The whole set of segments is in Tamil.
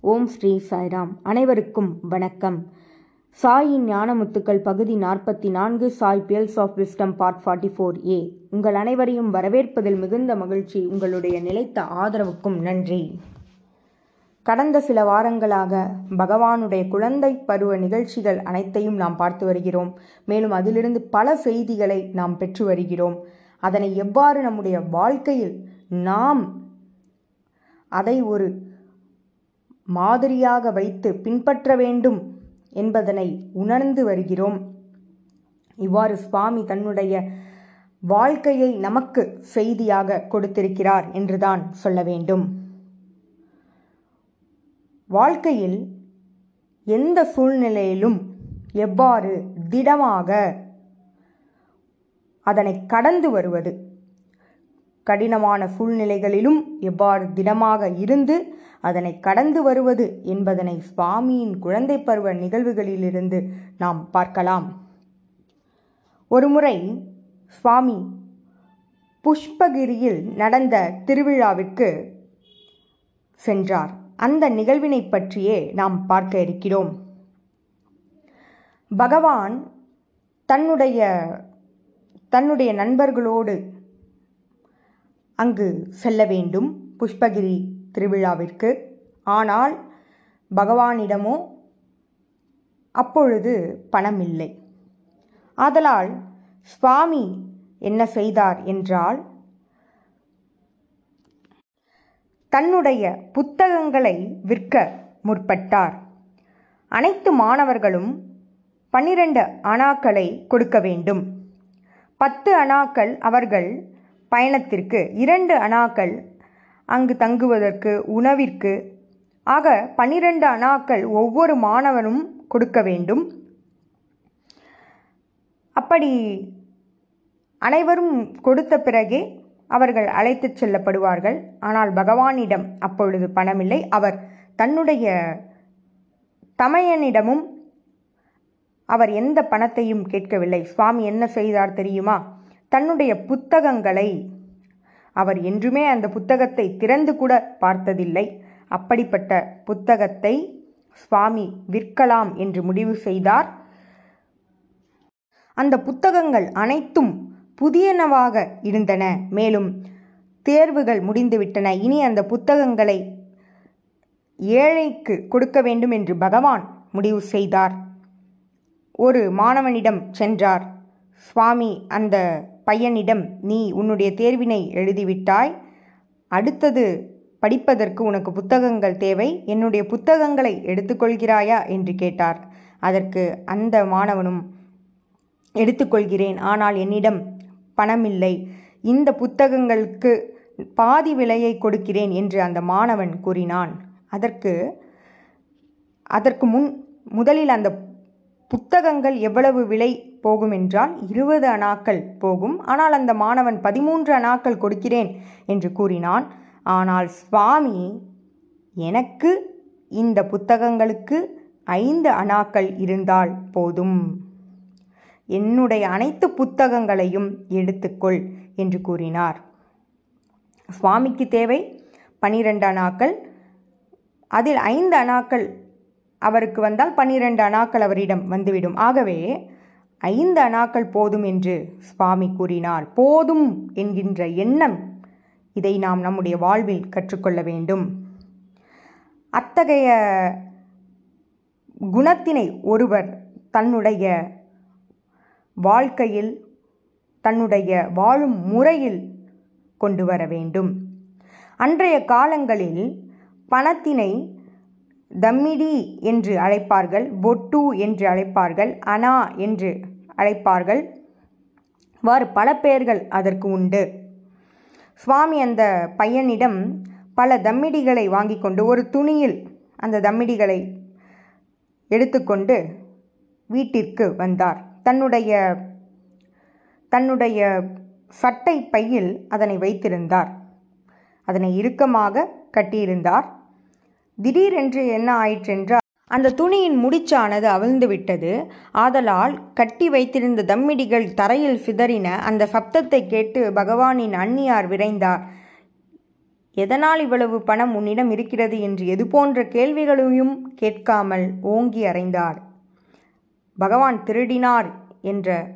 ஓம் ஸ்ரீ சாய்ராம். அனைவருக்கும் வணக்கம். சாயின் ஞானமுத்துக்கள் பகுதி நாற்பத்தி நான்கு Sai pearls of wisdom part forty four ஏ உங்கள் அனைவரையும் வரவேற்பதில் மிகுந்த மகிழ்ச்சி உங்களுடைய நிலைத்த ஆதரவுக்கும் நன்றி. கடந்த சில வாரங்களாக பகவானுடைய குழந்தை பருவ நிகழ்ச்சிகள் அனைத்தையும் நாம் பார்த்து வருகிறோம். மேலும் அதிலிருந்து பல செய்திகளை நாம் பெற்று வருகிறோம். அதனை எவ்வாறு நம்முடைய வாழ்க்கையில் நாம் அதை ஒரு மாதிரியாக வைத்து பின்பற்ற வேண்டும் என்பதனை உணர்ந்து வருகிறோம். இவ்வாறு சுவாமி தன்னுடைய வாழ்க்கையை நமக்கு செய்தியாக கொடுத்திருக்கிறார் என்றுதான் சொல்ல வேண்டும். வாழ்க்கையில் எந்த சூழ்நிலையிலும் எவ்வாறு திடமாக அதனை கடந்து வருவது கடினமான சூழ்நிலைகளிலும் எவ்வாறு திடமாக இருந்து அதனை கடந்து வருவது என்பதனை சுவாமியின் குழந்தை பருவ நிகழ்வுகளிலிருந்து நாம் பார்க்கலாம். ஒருமுறை சுவாமி புஷ்பகிரியில் நடந்த திருவிழாவிற்கு சென்றார். அந்த நிகழ்வினை பற்றியே நாம் பார்க்க இருக்கிறோம். பகவான் தன்னுடைய தன்னுடைய நண்பர்களோடு அங்கு செல்ல வேண்டும் புஷ்பகிரி திருவிழாவிற்கு. ஆனால் பகவானிடமோ அப்பொழுது பணம் இல்லை ஆதலால் சுவாமி என்ன செய்தார் என்றால் தன்னுடைய புத்தகங்களை விற்க முற்பட்டார். அனைத்து மாணவர்களும் பன்னிரண்டு அணாக்களை கொடுக்க வேண்டும். பத்து அணாக்கள் அவர்கள் பயணத்திற்கு இரண்டு அணாக்கள் அங்கு தங்குவதற்கு உணவிற்கு. ஆக பன்னிரண்டு அணாக்கள் ஒவ்வொரு மாணவனும் கொடுக்க வேண்டும். அப்படி அனைவரும் கொடுத்த பிறகே அவர்கள் அழைத்துச் செல்லப்படுவார்கள். ஆனால் பகவானிடம் அப்பொழுது பணமில்லை. அவர் தன்னுடைய தமையனிடமும் அவர் எந்த பணத்தையும் கேட்கவில்லை. சுவாமி என்ன செய்தார் தெரியுமா? தன்னுடைய புத்தகங்களை. அவர் என்றுமே அந்த புத்தகத்தை திறந்து கூட பார்த்ததில்லை. அப்படிப்பட்ட புத்தகத்தை சுவாமி விற்கலாம் என்று முடிவு செய்தார். அந்த புத்தகங்கள் அனைத்தும் புதியனவாக இருந்தன. மேலும் தேர்வுகள் முடிந்துவிட்டன. இனி அந்த புத்தகங்களை ஏழைக்கு கொடுக்க வேண்டும் என்று பகவான் முடிவு செய்தார். ஒரு மாணவனிடம் சென்றார். சுவாமி அந்த பையனிடம் நீ உன்னுடைய தேர்வினை எழுதிவிட்டாய். அடுத்தது படிப்பதற்கு உனக்கு புத்தகங்கள் தேவை. என்னுடைய புத்தகங்களை எடுத்துக்கொள்கிறாயா? என்று கேட்டார். அதற்கு அந்த மாணவனும் எடுத்துக்கொள்கிறேன். ஆனால் என்னிடம் பணமில்லை. இந்த புத்தகங்களுக்கு பாதி விலையை கொடுக்கிறேன் என்று அந்த மாணவன் கூறினான். அதற்கு அதற்கு முன் முதலில் அந்த புத்தகங்கள் எவ்வளவு விலை போகும் என்றால் இருபது அணாக்கள் போகும். ஆனால் அந்த மாணவன் பதிமூன்று அணாக்கள் கொடுக்கிறேன் என்று கூறினான். ஆனால் சுவாமி எனக்கு இந்த புத்தகங்களுக்கு ஐந்து அணாக்கள் இருந்தால் போதும். என்னுடைய அனைத்து புத்தகங்களையும் எடுத்துக்கொள் என்று கூறினார். சுவாமிக்கு தேவை பனிரெண்டு அணாக்கள். அதில் ஐந்து அணாக்கள் அவருக்கு வந்தால் பன்னிரண்டு அணாக்கள் அவரிடம் வந்துவிடும். ஆகவே ஐந்து அணாக்கள் போதும் என்று சுவாமி கூறினார். போதும் என்கின்ற எண்ணம் இதை நாம் நம்முடைய வாழ்வில் கற்றுக்கொள்ள வேண்டும். அத்தகைய குணத்தினை ஒருவர் தன்னுடைய வாழ்க்கையில் தன்னுடைய வாழும் முறையில் கொண்டு வர வேண்டும். அன்றைய காலங்களில் பணத்தினை தம்மிடி என்று அழைப்பார்கள் பொட்டு என்று அழைப்பார்கள் அனா என்று அழைப்பார்கள். வாறு பல பெயர்கள் அதற்கு உண்டு. சுவாமி அந்த பையனிடம் பல தம்மிடிகளை வாங்கி கொண்டு ஒரு துணியில் அந்த தம்மிடிகளை எடுத்துக்கொண்டு வீட்டிற்கு வந்தார். தன்னுடைய தன்னுடைய சட்டை பையில் அதனை வைத்திருந்தார். அதனை இறுக்கமாக கட்டியிருந்தார். திடீரென்று என்ன ஆயிற்றென்றால் அந்த துணியின் முடிச்சானது அவிழ்ந்து விட்டது ஆதலால் கட்டி வைத்திருந்த தம்மிடிகள் தரையில் சிதறின. அந்த சப்தத்தை கேட்டு பகவானின் அன்னியார் விரைந்தார். எதனால் இவ்வளவு பணம் உன்னிடம் இருக்கிறது? என்று எது போன்ற கேள்விகளையும் கேட்காமல் ஓங்கி அறைந்தார். பகவான் திருடினார் என்ற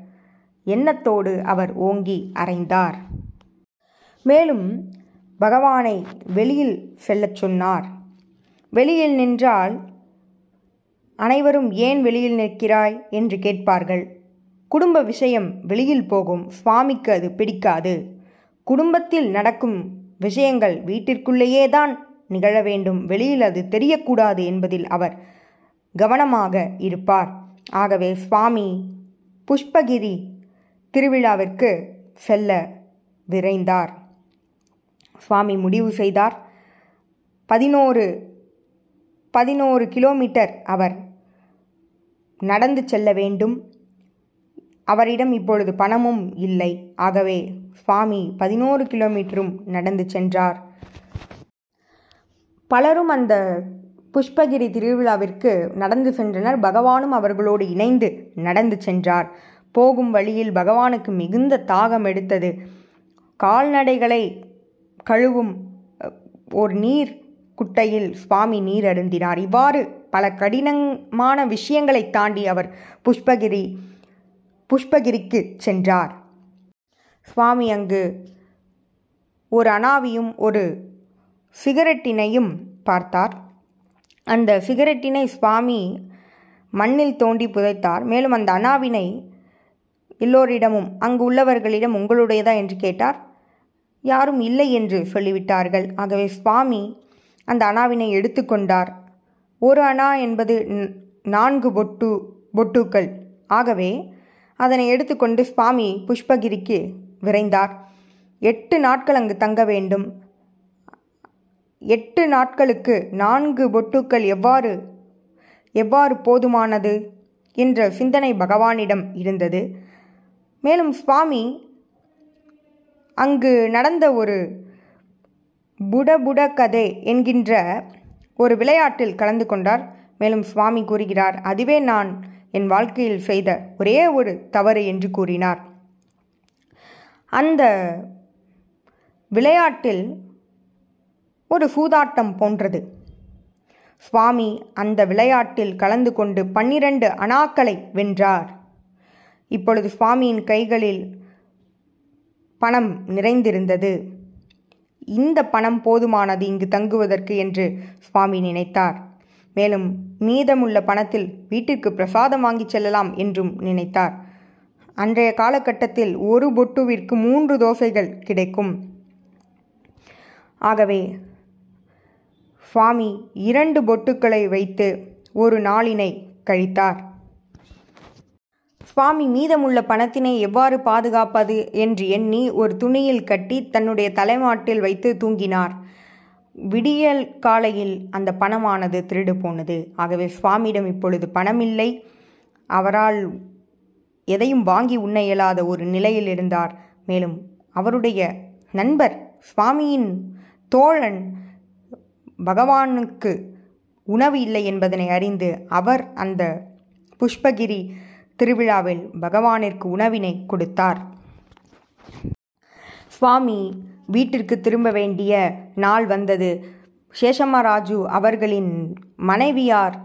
எண்ணத்தோடு அவர் ஓங்கி அறைந்தார். மேலும் பகவானை வெளியில் செல்லச் சொன்னார். வெளியில் நின்றால் அனைவரும் ஏன் வெளியில் நிற்கிறாய்? என்று கேட்பார்கள். குடும்ப விஷயம் வெளியில் போகும் சுவாமிக்கு அது பிடிக்காது. குடும்பத்தில் நடக்கும் விஷயங்கள் வீட்டிற்குள்ளேயே தான் நிகழ வேண்டும். வெளியில் அது தெரியக்கூடாது என்பதில் அவர் கவனமாக இருப்பார். ஆகவே சுவாமி புஷ்பகிரி திருவிழாவிற்கு செல்ல விரைந்தார். சுவாமி முடிவு செய்தார். பதினோரு பதினோரு கிலோமீட்டர் அவர் நடந்து செல்ல வேண்டும். அவரிடம் இப்பொழுது பணமும் இல்லை. ஆகவே சுவாமி பதினோரு கிலோமீட்டரும் நடந்து சென்றார். பலரும் அந்த புஷ்பகிரி திருவிழாவிற்கு நடந்து சென்றனர். பகவானும் அவர்களோடு இணைந்து நடந்து சென்றார். போகும் வழியில் பகவானுக்கு மிகுந்த தாகம் எடுத்தது. கால்நடைகளை கழுவும் ஒரு நீர் குட்டையில் சுவாமி நீர் அருந்தினார். இவ்வாறு பல கடினமான விஷயங்களை தாண்டி அவர் புஷ்பகிரி புஷ்பகிரிக்கு சென்றார். சுவாமி அங்கு ஒரு அனாவியும் ஒரு சிகரெட்டினையும் பார்த்தார். அந்த சிகரெட்டினை சுவாமி மண்ணில் தோண்டி புதைத்தார். மேலும் அந்த அனாவினை எல்லோரிடமும் அங்கு உள்ளவர்களிடம் உங்களுடையதா? என்று கேட்டார். யாரும் இல்லை என்று சொல்லிவிட்டார்கள். ஆகவே சுவாமி அந்த அணாவினை எடுத்துக்கொண்டார். ஒரு அணா என்பது நான்கு பொட்டு பொட்டுக்கள். ஆகவே அதனை எடுத்துக்கொண்டு சுவாமி புஷ்பகிரிக்கு விரைந்தார். எட்டு நாட்கள் அங்கு தங்க வேண்டும். எட்டு நாட்களுக்கு நான்கு பொட்டுக்கள் எவ்வாறு எவ்வாறு போதுமானது என்ற சிந்தனை பகவானிடம் இருந்தது. மேலும் சுவாமி அங்கு நடந்த ஒரு புடபுட கதை என்கின்ற ஒரு விளையாட்டில் கலந்து கொண்டார். மேலும் சுவாமி கூறுகிறார் அதுவே நான் என் வாழ்க்கையில் செய்த ஒரே ஒரு தவறு என்று கூறினார். அந்த விளையாட்டில் ஒரு சூதாட்டம் போன்றது. சுவாமி அந்த விளையாட்டில் கலந்து கொண்டு பன்னிரண்டு அணாக்களை வென்றார். இப்பொழுது சுவாமியின் கைகளில் பணம் நிறைந்திருந்தது. இந்த பணம் போதுமானது இங்கு தங்குவதற்கு என்று சுவாமி நினைத்தார். மேலும் மீதமுள்ள பணத்தில் வீட்டிற்கு பிரசாதம் வாங்கிச் செல்லலாம் என்றும் நினைத்தார். அன்றைய காலகட்டத்தில் ஒரு பொட்டுவிற்கு மூன்று தோசைகள் கிடைக்கும். ஆகவே சுவாமி இரண்டு பொட்டுக்களை வைத்து ஒரு நாளினை கழித்தார். சுவாமி மீதமுள்ள பணத்தினை எவ்வாறு பாதுகாப்பது என்று எண்ணி ஒரு துணியில் கட்டி தன்னுடைய தலைமாட்டில் வைத்து தூங்கினார். விடியல் காலையில் அந்த பணமானது திருடு போனது. ஆகவே சுவாமியிடம் இப்பொழுது பணமில்லை. அவரால் எதையும் வாங்கி உண்ண இயலாத ஒரு நிலையில் இருந்தார். மேலும் அவருடைய நண்பர் சுவாமியின் தோழன் பகவானுக்கு உணவு இல்லை என்பதனை அறிந்து அவர் அந்த புஷ்பகிரி திருவிழாவில் பகவானிற்கு உணவினை கொடுத்தார். சுவாமி வீட்டிற்கு திரும்ப வேண்டிய நாள் வந்தது. சேஷம்மராஜு அவர்களின் மனைவியார்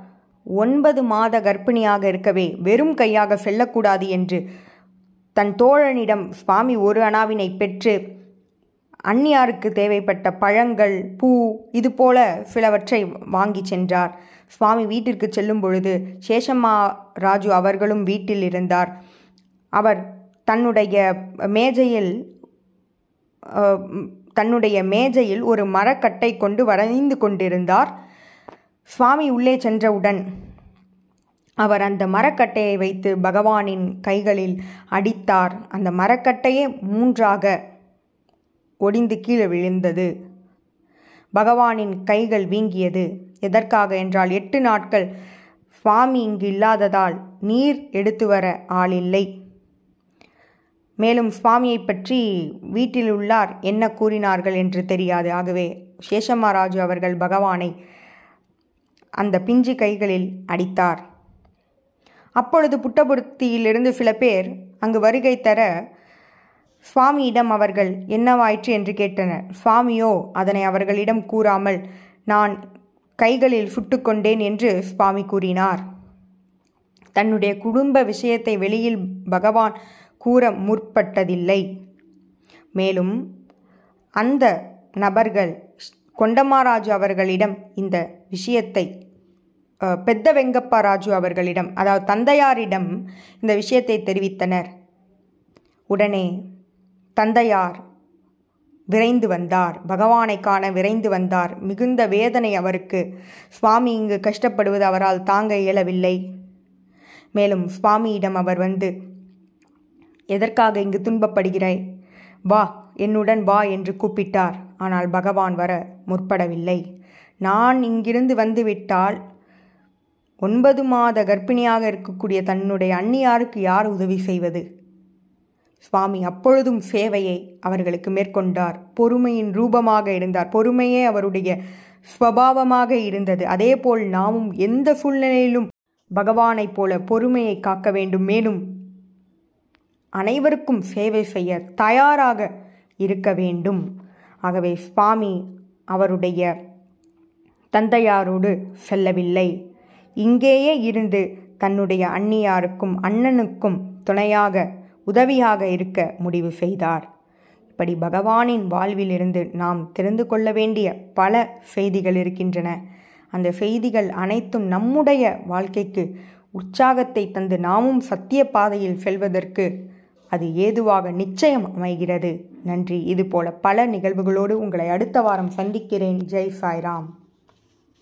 ஒன்பது மாத கர்ப்பிணியாக இருக்கவே வெறும் கையாக செல்லக்கூடாது என்று தன் தோழனிடம் சுவாமி ஒரு அணாவினை பெற்று அந்நியாருக்கு தேவைப்பட்ட பழங்கள் பூ இதுபோல சிலவற்றை வாங்கி சென்றார். சுவாமி வீட்டிற்கு செல்லும் பொழுது சேஷம்மா ராஜு அவர்களும் வீட்டில் இருந்தார். அவர் தன்னுடைய மேஜையில் தன்னுடைய மேஜையில் ஒரு மரக்கட்டை கொண்டு வரைந்து கொண்டிருந்தார். சுவாமி உள்ளே சென்றவுடன் அவர் அந்த மரக்கட்டையை வைத்து பகவானின் கைகளில் அடித்தார். அந்த மரக்கட்டையே மூன்றாக ஒடிந்து கீழே விழுந்தது. பகவானின் கைகள் வீங்கியது. எதற்காக என்றால் எட்டு நாட்கள் சுவாமி இங்கு இல்லாததால் நீர் எடுத்து வர ஆளில்லை. மேலும் சுவாமியை பற்றி வீட்டில் உள்ளார். என்ன கூறினார்கள் என்று தெரியாது. ஆகவே சேஷம்மாராஜு அவர்கள் பகவானை அந்த பிஞ்சு கைகளில் அடித்தார். அப்பொழுது புட்டபுர்த்தியிலிருந்து சில பேர் அங்கு வருகை தர சுவாமியிடம் அவர்கள் என்னவாயிற்று என்று கேட்டனர். சுவாமியோ அதனை அவர்களிடம் கூறாமல் நான் கைகளில் சுட்டுக்கொண்டேன் என்று சுவாமி கூறினார். தன்னுடைய குடும்ப விஷயத்தை வெளியில் பகவான் கூற முற்பட்டதில்லை. மேலும் அந்த நபர்கள் கொண்டமாராஜு அவர்களிடம் இந்த விஷயத்தை பெத்த வெங்கப்பா ராஜு அவர்களிடம் அதாவது தந்தையாரிடம் இந்த விஷயத்தை தெரிவித்தனர். உடனே தந்தையார் விரைந்து வந்தார். பகவானை காண விரைந்து வந்தார். மிகுந்த வேதனை அவருக்கு. சுவாமி இங்கு கஷ்டப்படுவது அவரால் தாங்க இயலவில்லை. மேலும் சுவாமியிடம் அவர் வந்து எதற்காக இங்கு துன்பப்படுகிறாய்? வா என்னுடன் வா என்று கூப்பிட்டார். ஆனால் பகவான் வர முற்படவில்லை. நான் இங்கிருந்து வந்துவிட்டால் ஒன்பது மாத கர்ப்பிணியாக இருக்கக்கூடிய தன்னுடைய அன்னியாருக்கு யார் உதவி செய்வது? சுவாமி அப்பொழுதும் சேவையை அவர்களுக்கு மேற்கொண்டார். பொறுமையின் ரூபமாக இருந்தார். பொறுமையே அவருடைய ஸ்வபாவமாக இருந்தது. அதேபோல் நாமும் எந்த சூழ்நிலையிலும் பகவானைப் போல பொறுமையை காக்க வேண்டும். மேலும் அனைவருக்கும் சேவை செய்ய தயாராக இருக்க வேண்டும். ஆகவே சுவாமி அவருடைய தந்தையாரோடு செல்லவில்லை. இங்கேயே இருந்து தன்னுடைய அண்ணியாருக்கும் அண்ணனுக்கும் துணையாக உதவியாக இருக்க முடிவு செய்தார். இப்படி பகவானின் வாழ்விலிருந்து நாம் தெரிந்து கொள்ள வேண்டிய பல செய்திகள் இருக்கின்றன. அந்த செய்திகள் அனைத்தும் நம்முடைய வாழ்க்கைக்கு உற்சாகத்தை தந்து நாமும் சத்திய பாதையில் செல்வதற்கு அது ஏதுவாக நிச்சயம் அமைகிறது. நன்றி. இதுபோல பல நிகழ்வுகளோடு உங்களை அடுத்த வாரம் சந்திக்கிறேன். ஜெய் சாய்ராம்.